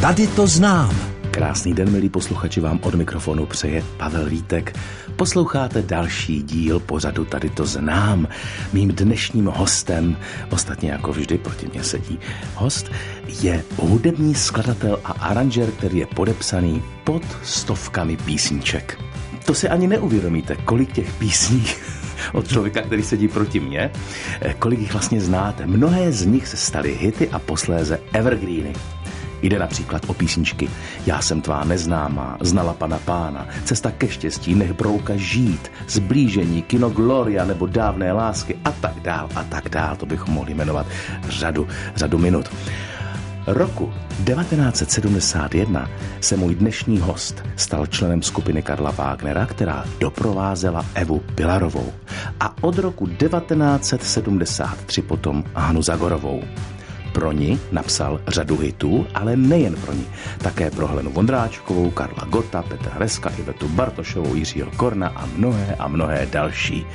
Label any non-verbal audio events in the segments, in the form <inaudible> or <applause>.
Tady to znám. Krásný den, milí posluchači, vám od mikrofonu přeje Pavel Vítek. Posloucháte další díl pořadu Tady to znám. Mým dnešním hostem, ostatně jako vždy proti mě sedí host, je hudební skladatel a aranžer, který je podepsaný pod stovkami písniček. To si ani neuvědomíte, kolik těch písní <laughs> od člověka, který sedí proti mně, kolik jich vlastně znáte. Mnohé z nich se staly hity a posléze evergreeny. Jde například o písničky Já jsem tvá neznámá, znala pana pána, Cesta ke štěstí, nech brouka žít, Zblížení, Kino Gloria nebo Dávné lásky a tak dál a tak dál. To bychom mohli jmenovat řadu, řadu minut. Roku 1971 se můj dnešní host stal členem skupiny Karla Wagnera, která doprovázela Evu Pilarovou a od roku 1973 potom Hanu Zagorovou. Pro ní napsal řadu hitů, ale nejen pro ní. Také pro Helenu Vondráčkovou, Karla Gota, Petra Reska, Ivetu Bartošovou, Jiřího Korna a mnohé a mnohé další.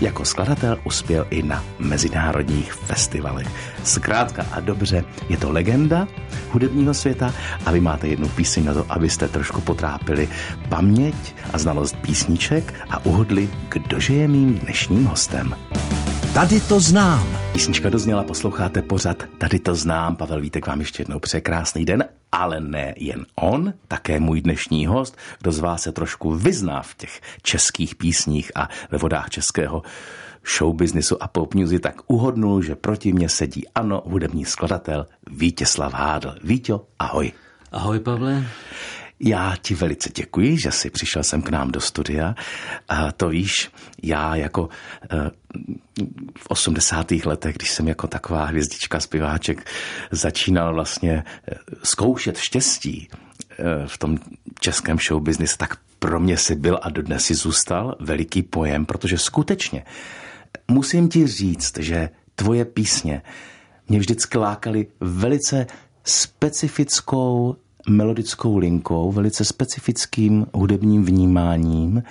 Jako skladatel uspěl i na mezinárodních festivalech. Zkrátka a dobře, je to legenda hudebního světa a vy máte jednu píseň na to, abyste trošku potrápili paměť a znalost písniček a uhodli, kdože je mým dnešním hostem. Tady to znám. Písnička dozněla, posloucháte pořad Tady to znám. Pavel Vítek vám ještě jednou překrásný den, ale ne jen on, také můj dnešní host, kdo z vás se trošku vyzná v těch českých písních a ve vodách českého showbiznisu a pop music, tak uhodnul, že proti mně sedí ano, hudební skladatel Vítězslav Hádl. Víťo, ahoj. Ahoj, Pavle. Já ti velice děkuji, že jsi přišel sem k nám do studia. A to víš, já jako eh, v 80. letech, když jsem jako taková hvězdička zpěváček začínal vlastně eh, zkoušet štěstí eh, v tom českém show business, tak pro mě si byl a dodnes si zůstal veliký pojem, protože skutečně musím ti říct, že tvoje písně mě vždycky lákaly velice specifickou melodickou linkou, velice specifickým hudebním vnímáním,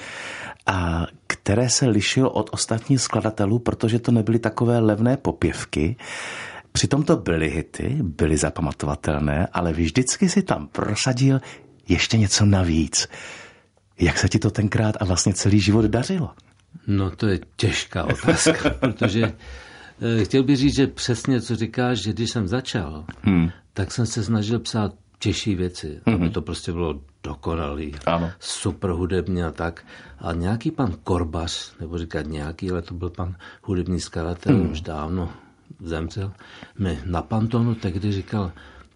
a které se lišilo od ostatních skladatelů, protože to nebyly takové levné popěvky. Přitom to byly hity, byly zapamatovatelné, ale vždycky si tam prosadil ještě něco navíc. Jak se ti to tenkrát a vlastně celý život dařilo? No to je těžká otázka, <laughs> protože eh, chtěl bych říct, že přesně co říkáš, že když jsem začal, hmm. tak jsem se snažil psát těžší věci, mm-hmm. aby mhm. to prostě bylo dokonalý, ano. super hudebně a tak. A nějaký pan Korbař, nebo říkat nějaký, ale to byl pan hudební skladatel, mm. už dávno zemřel, mi na Pantonu tehdy říkal,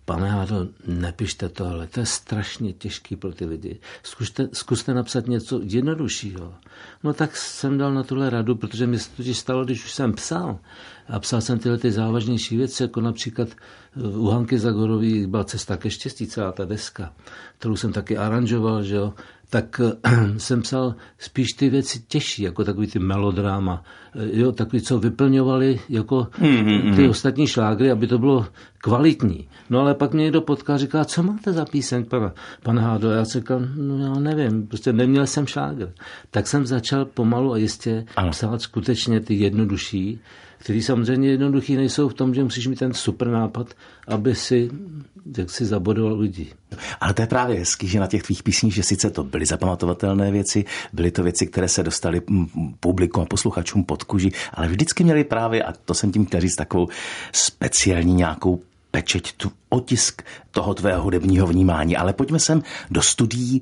pane Hádo, nepište tohle, to je strašně těžký pro ty lidi. Zkuste, zkuste napsat něco jednoduššího. No tak jsem dal na tuhle radu, protože mi se totiž stalo, když už jsem psal. A psal jsem tyhle ty závažnější věci, jako například u Hanky Zagorový byla Cesta ke štěstí, celá ta deska, kterou jsem taky aranžoval, že jo, tak <clears throat> jsem psal spíš ty věci těžší, jako takový ty melodráma, jo, takový, co vyplňovali jako mm-hmm. ty ostatní šlágry, aby to bylo kvalitní. No ale pak mě někdo potká a říká, co máte za píseň, pana, pana Hádo? Já jsem říkal, no já nevím, prostě neměl jsem šlágr. Tak jsem začal pomalu a jistě ano. psát skutečně ty jednodušší, který samozřejmě jednoduchý nejsou v tom, že musíš mít ten super nápad, aby si, jak si zabodoval lidi. Ale to je právě hezký, že na těch tvých písních, že sice to byly zapamatovatelné věci, byly to věci, které se dostaly publiku a posluchačům pod kůži, ale vždycky měli právě, a to jsem tím chtěl říct, takovou speciální nějakou pečeť, tu otisk toho tvého hudebního vnímání. Ale pojďme sem do studií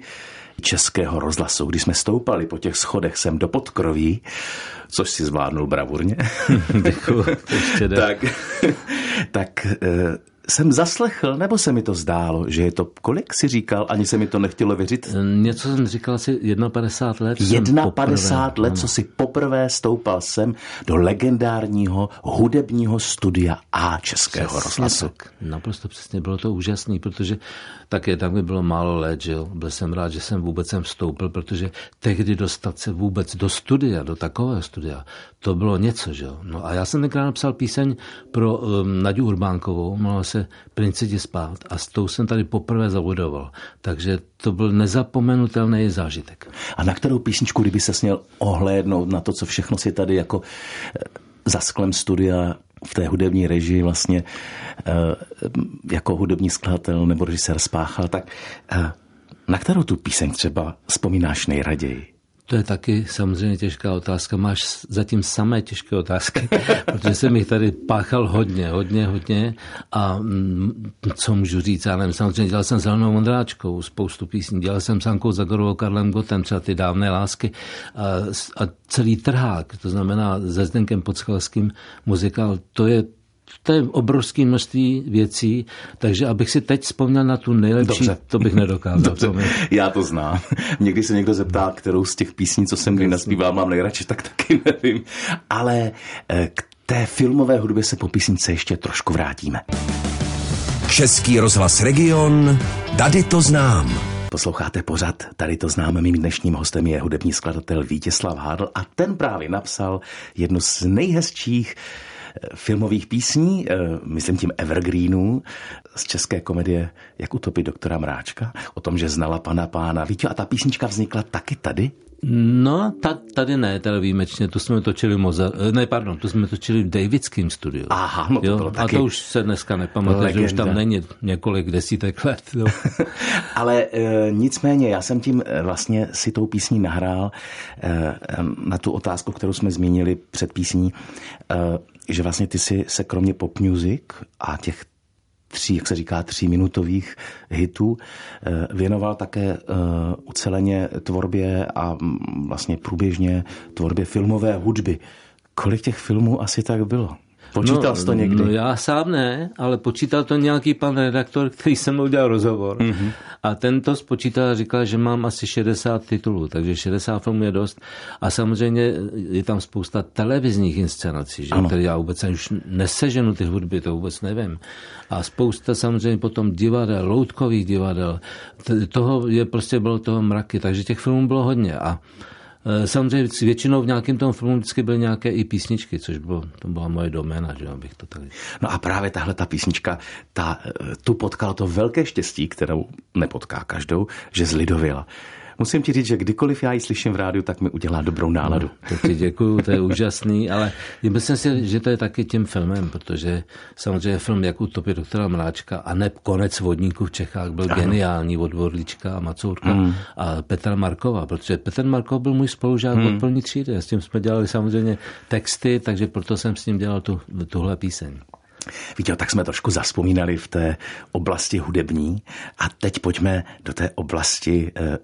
Českého rozhlasu, když jsme stoupali po těch schodech sem do podkroví, což si zvládnul bravurně. <laughs> Děkuji, tak, <laughs> tak eh, jsem zaslechl, nebo se mi to zdálo, že je to, kolik si říkal, ani se mi to nechtělo věřit? Něco jsem říkal asi 51 let. 51 let, ano. co si poprvé stoupal sem do legendárního hudebního studia A Českého přesně rozhlasu. Tak, naprosto přesně, bylo to úžasné, protože také tam by bylo málo let, že jo. Byl jsem rád, že jsem vůbec sem vstoupil, protože tehdy dostat se vůbec do studia, do takového studia, to bylo něco, že jo. No a já jsem tenkrát napsal píseň pro um, Naďu Urbánkovou, jmenovala se Princiti spát a s tou jsem tady poprvé zabudoval. Takže to byl nezapomenutelný zážitek. A na kterou písničku, kdyby se směl ohlédnout na to, co všechno si tady jako za sklem studia v té hudební režii vlastně eh, jako hudební skladatel nebo režisér spáchal, tak eh, na kterou tu píseň třeba vzpomínáš nejraději? To je taky samozřejmě těžká otázka. Máš zatím samé těžké otázky, <laughs> protože jsem jich tady páchal hodně, hodně, hodně. A mm, co můžu říct, já nevím, samozřejmě dělal jsem Zelenou Mondráčkou spoustu písní, dělal jsem s Ankou Zagorovou, Karlem Gotem, třeba ty dávné lásky a, a celý trhák, to znamená se Zdenkem Podskalským muzikál, to je to je obrovské množství věcí, takže abych si teď vzpomněl na tu nejlepší, Dobře. to bych nedokázal. Dobře. Já to znám. Někdy se někdo zeptá, kterou z těch písní, co jsem kdy naspíval, mám nejradši, tak taky nevím. Ale eh, k té filmové hudbě se po písnice ještě trošku vrátíme. Český rozhlas Region, tady to znám. Posloucháte pořad, tady to známe, mým dnešním hostem je hudební skladatel Vítězslav Hádl a ten právě napsal jednu z nejhezčích filmových písní, eh, myslím tím evergreenů, z české komedie Jak utopit doktora Mráčka, o tom, že znala pana pána. Víte, a ta písnička vznikla taky tady? No, ta, tady ne, teda výjimečně, tu jsme točili v Moza, eh, ne, pardon, tu jsme točili v Davidském studiu. Aha, no to jo? bylo taky A to už se dneska nepamatuje, že už tam není několik desítek let. Jo. <laughs> Ale e, nicméně, já jsem tím vlastně si tou písní nahrál e, na tu otázku, kterou jsme zmínili před písní. E, že vlastně ty si se kromě pop music a těch tří, jak se říká, tříminutových hitů, eh, věnoval také eh, uceleně tvorbě a mm, vlastně průběžně tvorbě filmové hudby. Kolik těch filmů asi tak bylo? Počítal no, jsi to někdy? No já sám ne, ale počítal to nějaký pan redaktor, který se mnou dělal rozhovor. Mm-hmm. A ten to spočítal a říkal, že mám asi 60 titulů, takže 60 filmů je dost. A samozřejmě je tam spousta televizních inscenací, že? které já vůbec už neseženu ty hudby, to vůbec nevím. A spousta samozřejmě potom divadel, loutkových divadel. Toho je prostě bylo toho mraky, takže těch filmů bylo hodně. A samozřejmě většinou v nějakém tom filmu vždycky byly nějaké i písničky, což bylo, to byla moje doména, že abych to tady... No a právě tahle ta písnička, ta, eh, tu potkalo to velké štěstí, kterou nepotká každou, že zlidověla musím ti říct, že kdykoliv já ji slyším v rádiu, tak mi udělá dobrou náladu. No, to ti děkuju, to je úžasný, ale myslím si, že to je taky tím filmem, protože samozřejmě film Jak utopit doktora Mráčka a ne Konec vodníků v Čechách byl ano. geniální od Vodlička a Macourka mm. a Petra Markova, protože Petr Markov byl můj spolužák mm. od první třídy. S tím jsme dělali samozřejmě texty, takže proto jsem s ním dělal tu, tuhle píseň. Víte, tak jsme trošku zaspomínali v té oblasti hudební a teď pojďme do té oblasti, eh,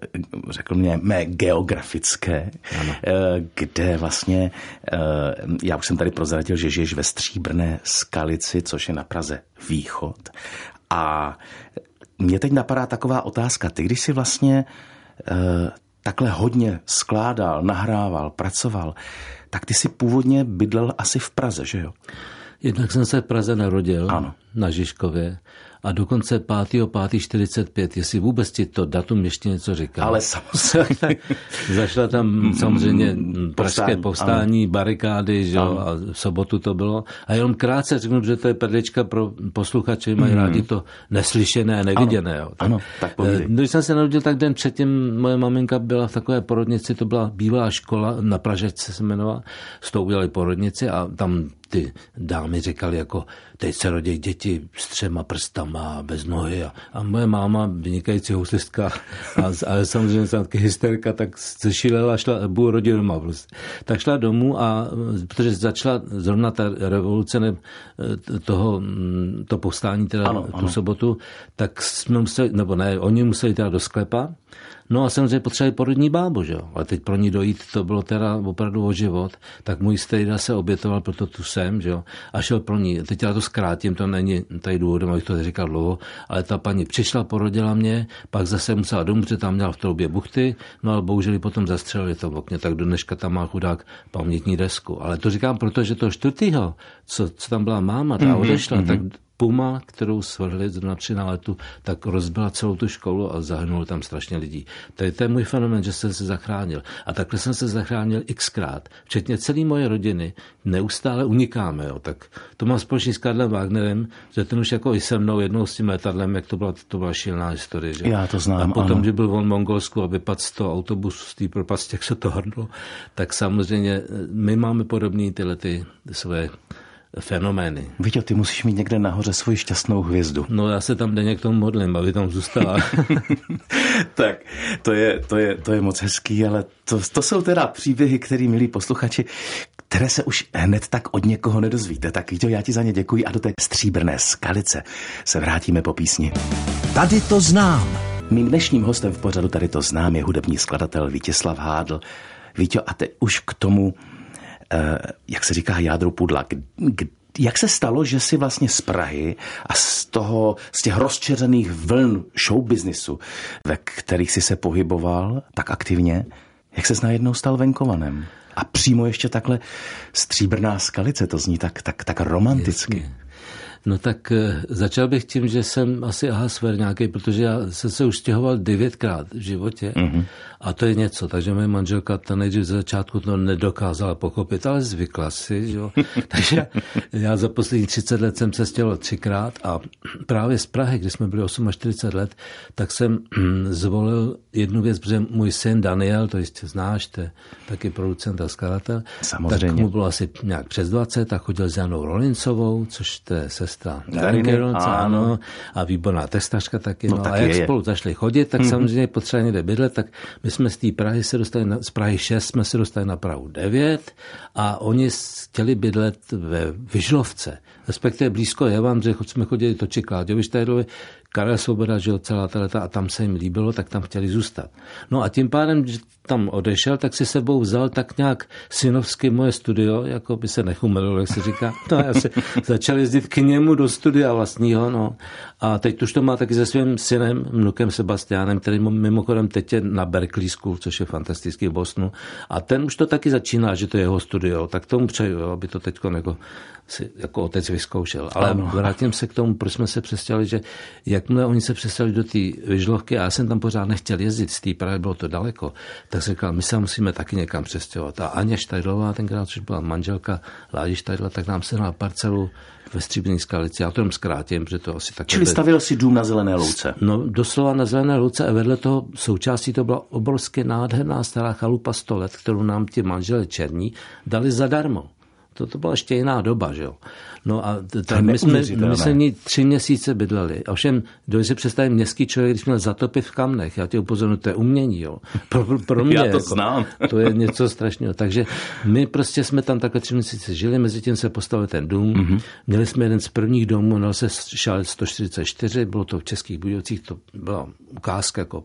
řekl mě, mé geografické, ano. Eh, kde vlastně, eh, já už jsem tady prozradil, že žiješ ve Stříbrné skalici, což je na Praze východ. A mě teď napadá taková otázka. Ty, když si vlastně takhle hodně skládal, nahrával, pracoval, tak ty si původně bydlel asi v Praze, že jo? Jednak jsem se v Praze narodil, ano. na Žižkově, a dokonce 5.5.45, jestli vůbec ti to datum ještě něco říká. Ale samozřejmě. <laughs> Zašla tam samozřejmě pražské povstání, ano. barikády, že jo, a v sobotu to bylo. A jenom krátce řeknu, že to je perlička pro posluchače, mají mm. rádi to neslyšené, neviděné. Ano, jo. Tak, ano tak povídej. Když jsem se narodil, tak den předtím moje maminka byla v takové porodnici, to byla bývalá škola, na Pražečce se jmenovala, s tou udělali porodnici a tam ty dámy říkali jako, teď se rodí děti s třema prstama, bez nohy a, a moje máma, vynikající houslistka a, a samozřejmě jsem taky hysterka, tak se šílela, šla, budu rodit doma prostě. Tak šla domů a protože začala zrovna ta revoluce ne, toho, to povstání teda ano, tu ano. sobotu, tak jsme museli, nebo ne, oni museli teda do sklepa No a samozřejmě potřebovali porodní bábo, že jo? Ale teď pro ní dojít, to bylo teda opravdu o život. Tak můj strejda se obětoval, proto tu jsem, že jo? A šel pro ní. Teď já to zkrátím, to není tady důvodem, abych to říkal dlouho, ale ta paní přišla, porodila mě, pak zase musela domů, protože tam měla v troubě buchty, no ale bohužel potom zastřelili to v okně, tak do dneška tam má chudák pamětní desku. Ale to říkám proto, že to čtvrtýho, co, co tam byla máma, ta mhm, odešla, mm-hmm. tak Puma, kterou svrhli zrovna při náletu, tak rozbila celou tu školu a zahrnul tam strašně lidí. To je ten můj fenomen, že jsem se zachránil. A takhle jsem se zachránil xkrát. Včetně celé moje rodiny. Neustále unikáme. Jo. Tak to mám společně s Karlem Wagnerem, že ten už jako i se mnou jednou s tím letadlem, jak to byla, to byla šílená historie. Že? Já to znám, A potom, ano. že byl on v Mongolsku a vypadl z toho autobusu, z té propasti, jak se to hrnulo, tak samozřejmě my máme podobné tyhle ty své fenomény. Víte, ty musíš mít někde nahoře svoji šťastnou hvězdu. No já se tam denně k tomu modlím, aby tam zůstala. <laughs> tak, to je, to, je, to je moc hezký, ale to, to jsou teda příběhy, které, milí posluchači, které se už hned tak od někoho nedozvíte. Tak Víťo, já ti za ně děkuji a do té stříbrné skalice se vrátíme po písni. Tady to znám. Mým dnešním hostem v pořadu Tady to znám je hudební skladatel Vítězslav Hádl. Víťo, a teď už k tomu, jak se říká, jádru pudla. Jak se stalo, že si vlastně z Prahy a z toho, z těch rozčeřených vln showbiznisu, ve kterých si se pohyboval tak aktivně, jak se najednou stal venkovanem? A přímo ještě takhle stříbrná skalice, to zní tak, tak, tak romanticky. Jasně. No tak eh, začal bych tím, že jsem asi ahasver nějaký, protože já jsem se už stěhoval devětkrát v životě mm-hmm. a to je něco, takže moje manželka ta nejdřív ze začátku to nedokázala pochopit, ale zvykla si, jo. <laughs> takže já za poslední 30 let jsem se stěhoval třikrát a právě z Prahy, kdy jsme byli 48 let, tak jsem <clears throat> zvolil jednu věc, protože můj syn Daniel, to jistě znáš, to je taky producent a skladatel, Samozřejmě. tak mu bylo asi nějak přes 20 a chodil s Janou Rolincovou, což to je sestra Dariny, Dariny, ano. ano, a výborná testařka taky. No, No, taky a jak je. spolu zašli chodit, tak samozřejmě potřeba někde bydlet, tak my jsme z té Prahy se dostali, na, z Prahy 6 jsme se dostali na Prahu 9 a oni chtěli bydlet ve Vyžlovce, respektive blízko je vám, že jsme chodili to Kláďoviš Tajdovi, Karel Svoboda, že jo, celá ta leta a tam se jim líbilo, tak tam chtěli zůstat. No a tím pádem, když tam odešel, tak si sebou vzal tak nějak synovsky moje studio, jako by se nechumelilo, jak se říká. <laughs> No a já se začal jezdit k němu do studia vlastního, no. A teď už to má taky se svým synem, vnukem Sebastianem, který mimochodem teď je na Berkeley School, což je fantastický v Bosnu. A ten už to taky začíná, že to je jeho studio, tak tomu přeju, jo, aby to teď jako, si, jako otec vyzkoušel. Ale ano. vrátím se k tomu, proč jsme se přestěhovali, že jakmile oni se přestěhovali do té vyžlovky a já jsem tam pořád nechtěl jezdit, z té Prahy bylo to daleko, tak jsem říkal, my se musíme taky někam přestěhovat. A Aně Štajdlová, tenkrát, což byla manželka Ládi Štajdla, tak nám se na parcelu ve Stříbrné skalici. Já to jenom zkrátím, protože to asi tak. Čili stavil si dům na Zelené louce. No, doslova na Zelené louce a vedle toho součástí to byla obrovské nádherná stará chalupa 100 let, kterou nám ti manžele černí dali zadarmo. To, to byla ještě jiná doba, že jo. No a ta, my, jsme, my jsme ní tři měsíce bydleli. Ovšem, když si představím městský člověk, když měl zatopit v kamnech, já tě upozorňuji, to je umění, jo. <laughs> Pro, pro mě. já to jako, znám. <laughs> to je něco strašného. Takže my prostě jsme tam takhle tři měsíce žili, mezi tím se postavil ten dům. Mm-hmm. Měli jsme jeden z prvních domů, jmenoval se Šálet 144, bylo to v Českých Budějovicích, to byla ukázka jako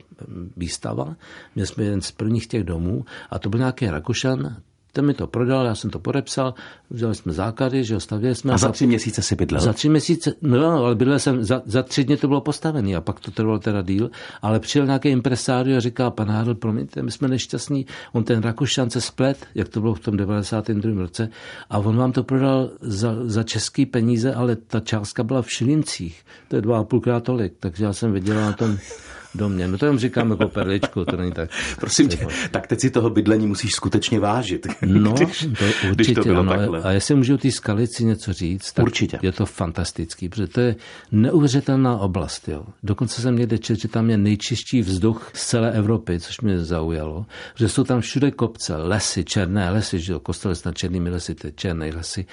výstava. Měli jsme jeden z prvních těch domů a to byl nějaký Rakušan, ten mi to prodal, já jsem to podepsal, vzali jsme základy, že ho stavili jsme. A za tři měsíce si bydlel? Za tři měsíce, no ale bydlel jsem, za, za tři dny to bylo postavené a pak to trvalo teda díl, ale přijel nějaký impresário a říká, pan Hádl, promiňte, my jsme nešťastní, on ten Rakušan se splet, jak to bylo v tom 92. roce, a on vám to prodal za, za český peníze, ale ta částka byla v šilincích, to je dva a půlkrát tolik, takže já jsem viděl na tom <laughs> domě. No to jenom říkám jako perličku, to není tak. <laughs> Prosím tě, tak teď si toho bydlení musíš skutečně vážit. <laughs> No, když, to určitě. Když to bylo no, takhle. A jestli můžu té skalici něco říct, tak určitě. je to fantastický, protože to je neuvěřitelná oblast. Jo. Dokonce jsem někde četl, že tam je nejčistší vzduch z celé Evropy, což mě zaujalo, že jsou tam všude kopce, lesy, černé lesy, že jo, kostel s černými lesy, ty černé lesy,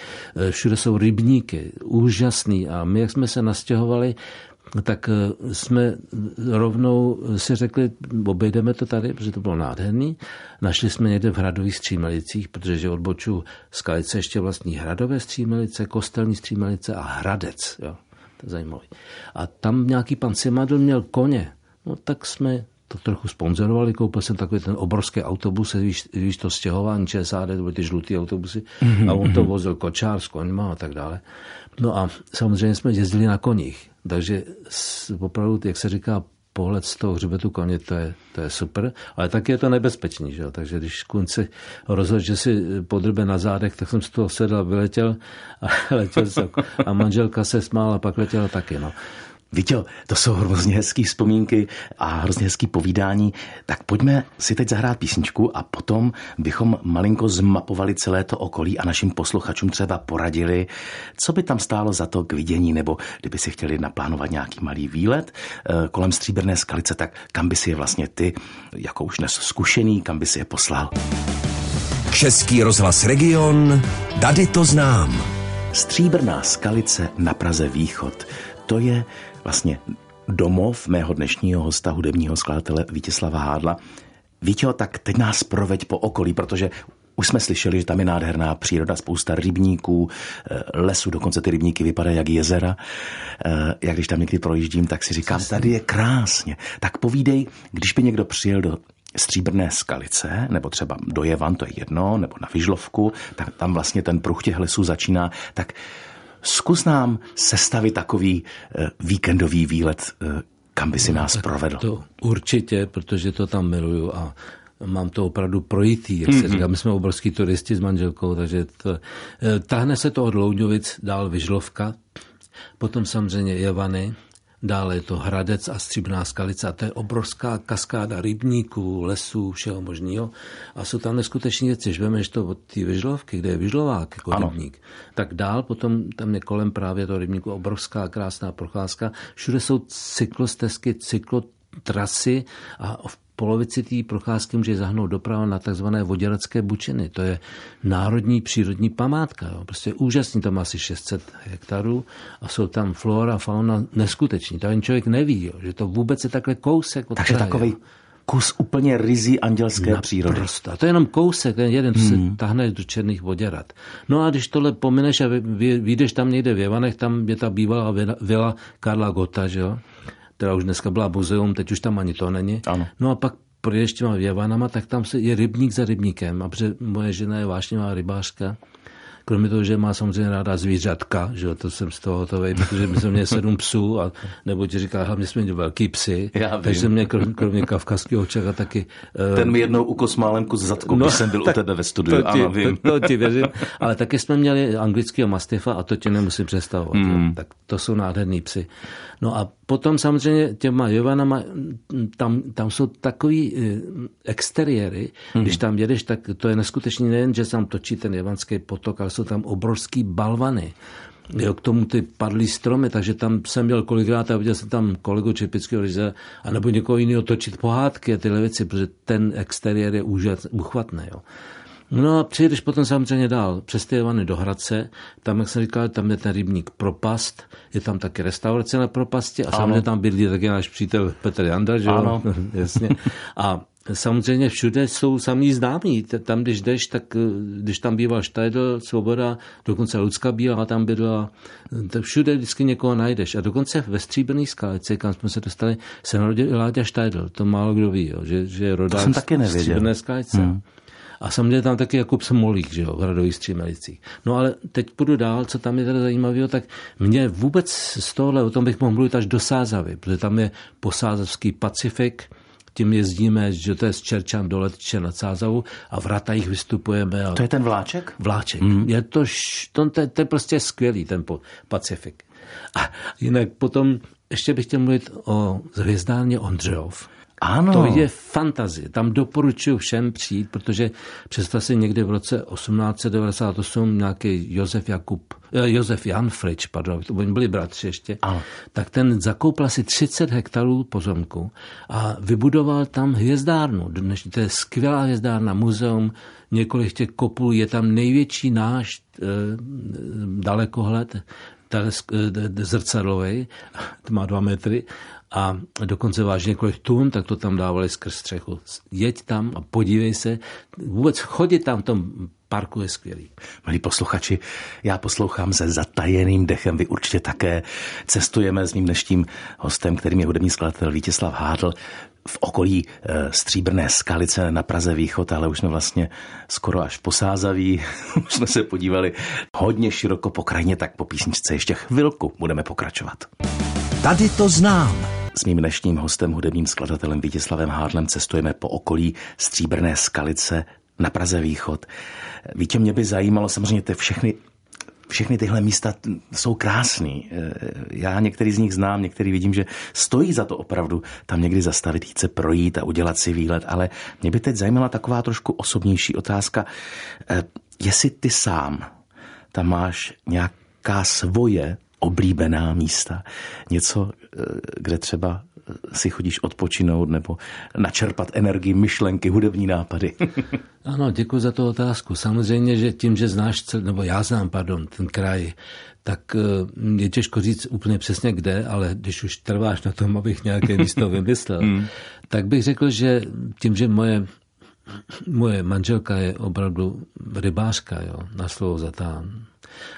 všude jsou rybníky, úžasný. A my, jak jsme se nastěhovali, tak jsme rovnou si řekli, obejdeme to tady, protože to bylo nádherný. Našli jsme někde v hradových střímelicích, protože odboču skalice ještě vlastní hradové střímelice, kostelní střímelice a hradec. Jo. To je zajímavý. A tam nějaký pan Simadl měl koně. No tak jsme to trochu sponzorovali, koupil jsem takový ten obrovský autobus, víš, víš to stěhování ČSAD, to byly ty žlutý autobusy, mm-hmm. a on to vozil kočár s koňma a tak dále. No a samozřejmě jsme jezdili na koních, takže opravdu, jak se říká, pohled z toho hřbetu koně, to je, to je super, ale taky je to nebezpečný, že jo? takže když kunci rozhodl, že si podrbe na zádech, tak jsem z toho sedl a vyletěl a <laughs> letěl jsem, a manželka se smála pak letěla taky. No. Víte, to jsou hrozně hezký vzpomínky a hrozně hezký povídání. Tak pojďme si teď zahrát písničku a potom bychom malinko zmapovali celé to okolí a našim posluchačům třeba poradili, co by tam stálo za to k vidění, nebo kdyby si chtěli naplánovat nějaký malý výlet eh, kolem Stříbrné skalice, tak kam by si je vlastně ty, jako už dnes zkušený, kam by si je poslal? Český rozhlas Region, Dady to znám. Stříbrná skalice na Praze Východ. To je vlastně domov mého dnešního hosta, hudebního skladatele Vítězslava Hádla. Víte, tak teď nás proveď po okolí, protože už jsme slyšeli, že tam je nádherná příroda, spousta rybníků, eh, lesu, dokonce ty rybníky vypadají jak jezera. Eh, jak když tam někdy projíždím, tak si říkám, tady je krásně. Tak povídej, když by někdo přijel do Stříbrné skalice, nebo třeba do Jevan, to je jedno, nebo na Vyžlovku, tak tam vlastně ten pruh těch lesů začíná, tak Zkus nám sestavit takový eh, víkendový výlet, eh, kam by si no, nás provedl. To určitě, protože to tam miluju a mám to opravdu projitý, jak se říká. My jsme obrovský turisti s manželkou, takže to, eh, tahne se to od Louňovic dál Vyžlovka, potom samozřejmě Jevany, Dále je to Hradec a Stříbrná skalice a to je obrovská kaskáda rybníků, lesů, všeho možného. A jsou tam neskutečné věci. Když vemeš to od té vyžlovky, kde je vyžlovák jako ano. rybník, tak dál potom tam je kolem právě toho rybníku obrovská krásná procházka. Všude jsou cyklostezky, cyklotrasy a v polovici té procházky může zahnout doprava na takzvané vodělecké bučiny. To je národní přírodní památka. Jo. Prostě úžasný, tam asi 600 hektarů a jsou tam flora, fauna neskuteční. To ani člověk neví, jo, že to vůbec je takhle kousek od Takže kraje, takový jo. kus úplně rizí andělské Naprosto. přírody. A to je jenom kousek, ten jeden hmm. se tahne do černých voděrat. No a když tohle pomineš a vyjdeš tam někde v Jevanech, tam je ta bývalá vila Karla Gota, že jo? Která už dneska byla muzeum, teď už tam ani to není. Ano. No a pak projdeš těma Javanama, tak tam se je rybník za rybníkem. A protože moje žena je vášnivá rybářka, Kromě toho, že má samozřejmě ráda zvířatka, že to jsem z toho hotový, protože my jsme měli sedm psů, a, nebo ti říká, hlavně jsme měli velký psy, Já takže jsem měl kromě, kromě kavkazského očaka taky... Uh, Ten mi jednou ukos málem kus zadku, no, když jsem byl u tebe ve studiu, to ti, ano, vím. To, to ti věřím, ale taky jsme měli anglického mastifa a to ti nemusím představovat. Mm. Tak to jsou nádherný psy. No a potom samozřejmě těma Jovanama, tam, tam jsou takový eh, exteriéry, mm. když tam jedeš, tak to je neskutečný nejen, že tam točí ten jevanský potok, ale jsou tam obrovský balvany. Jo, k tomu ty padlý stromy, takže tam jsem měl kolikrát a viděl jsem tam kolegu Čepického režiséra, anebo někoho jiného točit pohádky a tyhle věci, protože ten exteriér je úžas, uchvatný. Jo. No a přijdeš potom samozřejmě dál, přes ty Jevany do Hradce, tam, jak jsem říkal, tam je ten rybník Propast, je tam taky restaurace na Propasti a samozřejmě tam bydlí taky náš přítel Petr Janda, že ano. jo? <laughs> Jasně. A Samozřejmě všude jsou samý známí. Tam, když jdeš, tak když tam býval Štajdl, Svoboda, dokonce Lucka Bílá tam bydla, tak všude vždycky někoho najdeš. A dokonce ve Stříbrný skalici, kam jsme se dostali, se narodil Láďa Štajdl. To málo kdo ví, jo, že, že je rodák to jsem taky nevěděl. Stříbrné. Hmm. A samozřejmě tam taky Jakub Smolík, že jo, v Hradových Střímelicích. No ale teď půjdu dál, co tam je teda zajímavého, tak mě vůbec z tohle, o tom bych mohl mluvit až do Sázavy, protože tam je posázavský Pacifik, tím jezdíme, že to je z Čerčan do Letče nad Sázavu a v Ratajích vystupujeme. A... To je ten vláček? Vláček. Mm. Je to, to, to, to je prostě skvělý, ten Pacifik. A jinak potom ještě bych chtěl mluvit o hvězdárně Ondřejov. Ano. To je fantazie. Tam doporučuji všem přijít, protože představ si někdy v roce 1898 nějaký Josef Jakub, eh, Josef Jan Frič, pardon, to oni byli bratři ještě, ano. tak ten zakoupil asi 30 hektarů pozemku a vybudoval tam hvězdárnu. Dnešní, to je skvělá hvězdárna, muzeum, několik těch kopů, je tam největší náš e, dalekohled, eh, zrcadlový, má dva metry a dokonce vážně několik tun, tak to tam dávali skrz střechu. Jeď tam a podívej se. Vůbec chodit tam v tom parku je skvělý. Milí posluchači, já poslouchám se zatajeným dechem, vy určitě také. Cestujeme s mým dnešním hostem, kterým je hudební skladatel Vítězslav Hádl v okolí e, Stříbrné skalice na Praze Východ, ale už jsme vlastně skoro až posázaví. <laughs> už jsme se podívali hodně široko po krajině, tak po písničce ještě chvilku budeme pokračovat. Tady to znám. S mým dnešním hostem, hudebním skladatelem Vítězslavem Hádlem cestujeme po okolí Stříbrné skalice na Praze Východ. Víte, mě by zajímalo samozřejmě ty všechny všechny tyhle místa jsou krásný. Eh, já některý z nich znám, některý vidím, že stojí za to opravdu tam někdy zastavit, jít se projít a udělat si výlet, ale mě by teď zajímala taková trošku osobnější otázka. Eh, jestli ty sám tam máš nějaká svoje oblíbená místa, něco, eh, kde třeba si chodíš odpočinout nebo načerpat energii, myšlenky, hudební nápady. <laughs> ano, děkuji za tu otázku. Samozřejmě, že tím, že znáš, nebo já znám, pardon, ten kraj, tak eh, je těžko říct úplně přesně kde, ale když už trváš na tom, abych nějaké <laughs> místo vymyslel, hmm. tak bych řekl, že tím, že moje moje manželka je opravdu rybářka, jo, na slovo zatán.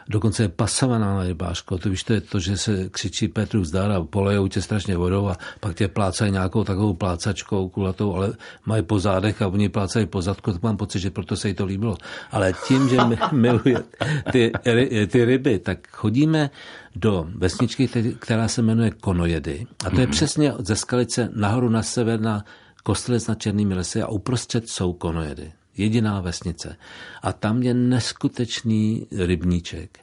Dokonce je pasovaná na rybářko. To víš, to je to, že se křičí Petru zdar a polejou tě strašně vodou a pak tě plácají nějakou takovou plácačkou kulatou, ale mají po zádech a oni plácají po zadku, tak mám pocit, že proto se jí to líbilo. Ale tím, že <laughs> miluje ty, ty ryby, tak chodíme do vesničky, která se jmenuje Konojedy. A to je mm-hmm. přesně ze Skalice nahoru na sever na Kostelec na Černými lesy a uprostřed jsou Konojedy jediná vesnice. A tam je neskutečný rybníček.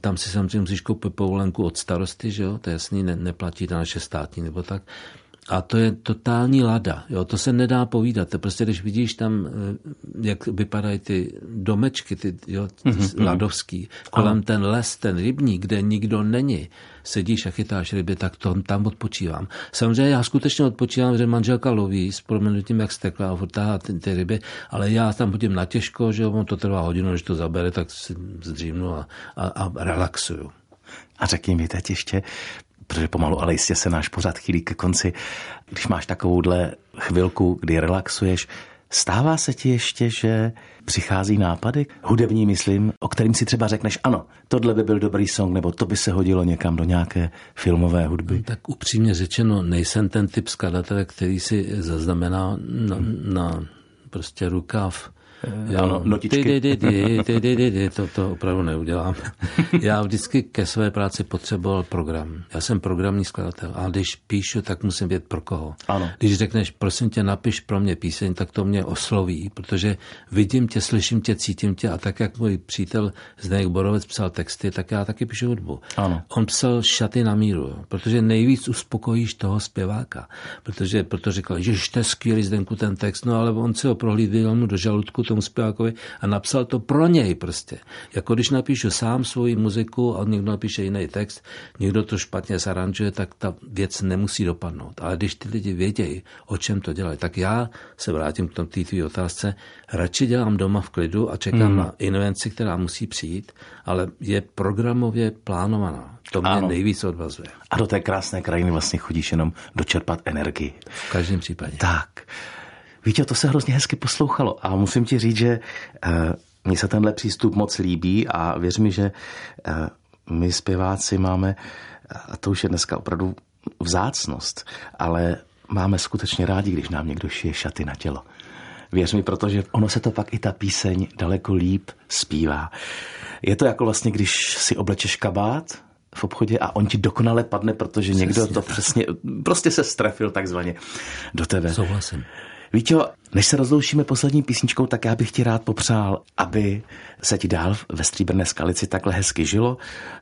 Tam si samozřejmě musíš koupit povolenku od starosty, že jo? to je jasný, ne, neplatí to naše státní nebo tak. A to je totální lada. Jo? To se nedá povídat. To prostě, když vidíš tam, eh, jak vypadají ty domečky, ty jo, mm-hmm. ladovský, kolem ano. ten les, ten rybník, kde nikdo není, sedíš a chytáš ryby, tak to, tam odpočívám. Samozřejmě já skutečně odpočívám, že manželka loví s proměnutím, jak stekla a vrtá ty, ty ryby, ale já tam chodím na těžko, že on to trvá hodinu, než to zabere, tak si zdřímnu a, a, a relaxuju. A řekni mi teď ještě, protože pomalu, ale jistě se náš pořád chýlí ke konci, když máš takovouhle chvilku, kdy relaxuješ, Stává se ti ještě, že přichází nápady, hudební myslím, o kterým si třeba řekneš, ano, tohle by byl dobrý song, nebo to by se hodilo někam do nějaké filmové hudby? Tak upřímně řečeno, nejsem ten typ skladatele, který si zaznamená na, na prostě rukáv Jo, ano, notičky. Ty, ty, ty, ty, ty, ty, ty, to, to opravdu neudělám. <laughs> Já vždycky ke své práci potřeboval program. Já jsem programní skladatel a když píšu, tak musím vědět pro koho. Ano. Když řekneš, prosím tě, napiš pro mě píseň, tak to mě osloví, protože vidím tě, slyším tě, cítím tě a tak, jak můj přítel Zdeněk Borovec psal texty, tak já taky píšu hudbu. Ano. On psal šaty na míru, protože nejvíc uspokojíš toho zpěváka. Protože proto říkal, že to je skvělý Zdenku ten text, no ale on si ho prohlídl mu do žaludku, tomu zpěvákovi a napsal to pro něj prostě. Jako když napíšu sám svoji muziku a někdo napíše jiný text, někdo to špatně zaranžuje, tak ta věc nemusí dopadnout. Ale když ty lidi vědějí, o čem to dělají, tak já se vrátím k té tvý otázce, radši dělám doma v klidu a čekám hmm. na invenci, která musí přijít, ale je programově plánovaná. To mě ano. nejvíc odvazuje. A do té krásné krajiny vlastně chodíš jenom dočerpat energii. V každém případě. Tak. Víte, to se hrozně hezky poslouchalo a musím ti říct, že uh, mně se tenhle přístup moc líbí a věř mi, že uh, my zpěváci máme, a to už je dneska opravdu vzácnost, ale máme skutečně rádi, když nám někdo šije šaty na tělo. Věř mi, protože ono se to pak i ta píseň daleko líp zpívá. Je to jako vlastně, když si oblečeš kabát v obchodě a on ti dokonale padne, protože přesně někdo to tak. přesně, prostě se strefil takzvaně do tebe. Souhlasím. Víte, než se rozloučíme poslední písničkou, tak já bych ti rád popřál, aby se ti dál ve Stříbrné skalici takhle hezky žilo,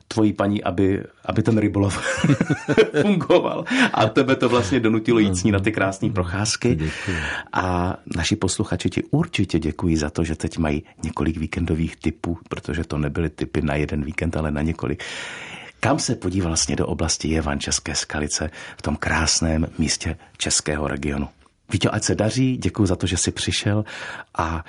tvojí paní, aby, aby ten rybolov <laughs> fungoval a tebe to vlastně donutilo jít s ní na ty krásné procházky. Děkuji. A naši posluchači ti určitě děkuji za to, že teď mají několik víkendových typů, protože to nebyly typy na jeden víkend, ale na několik. Kam se podíval vlastně do oblasti Jevan České skalice v tom krásném místě českého regionu? Víte, ať se daří, děkuji za to, že jsi přišel a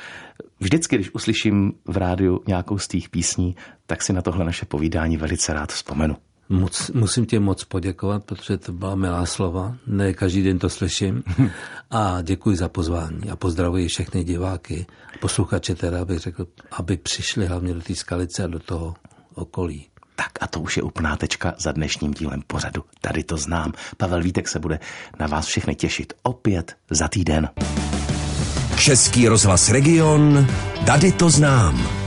vždycky, když uslyším v rádiu nějakou z těch písní, tak si na tohle naše povídání velice rád vzpomenu. Moc, musím tě moc poděkovat, protože to byla milá slova. Ne každý den to slyším. <laughs> A děkuji za pozvání a pozdravuji všechny diváky, posluchače teda, abych řekl, aby přišli hlavně do té skalice a do toho okolí. Tak a to už je úplná tečka za dnešním dílem pořadu. Tady to znám. Pavel Vítek se bude na vás všechny těšit opět za týden. Český rozhlas Region, tady to znám.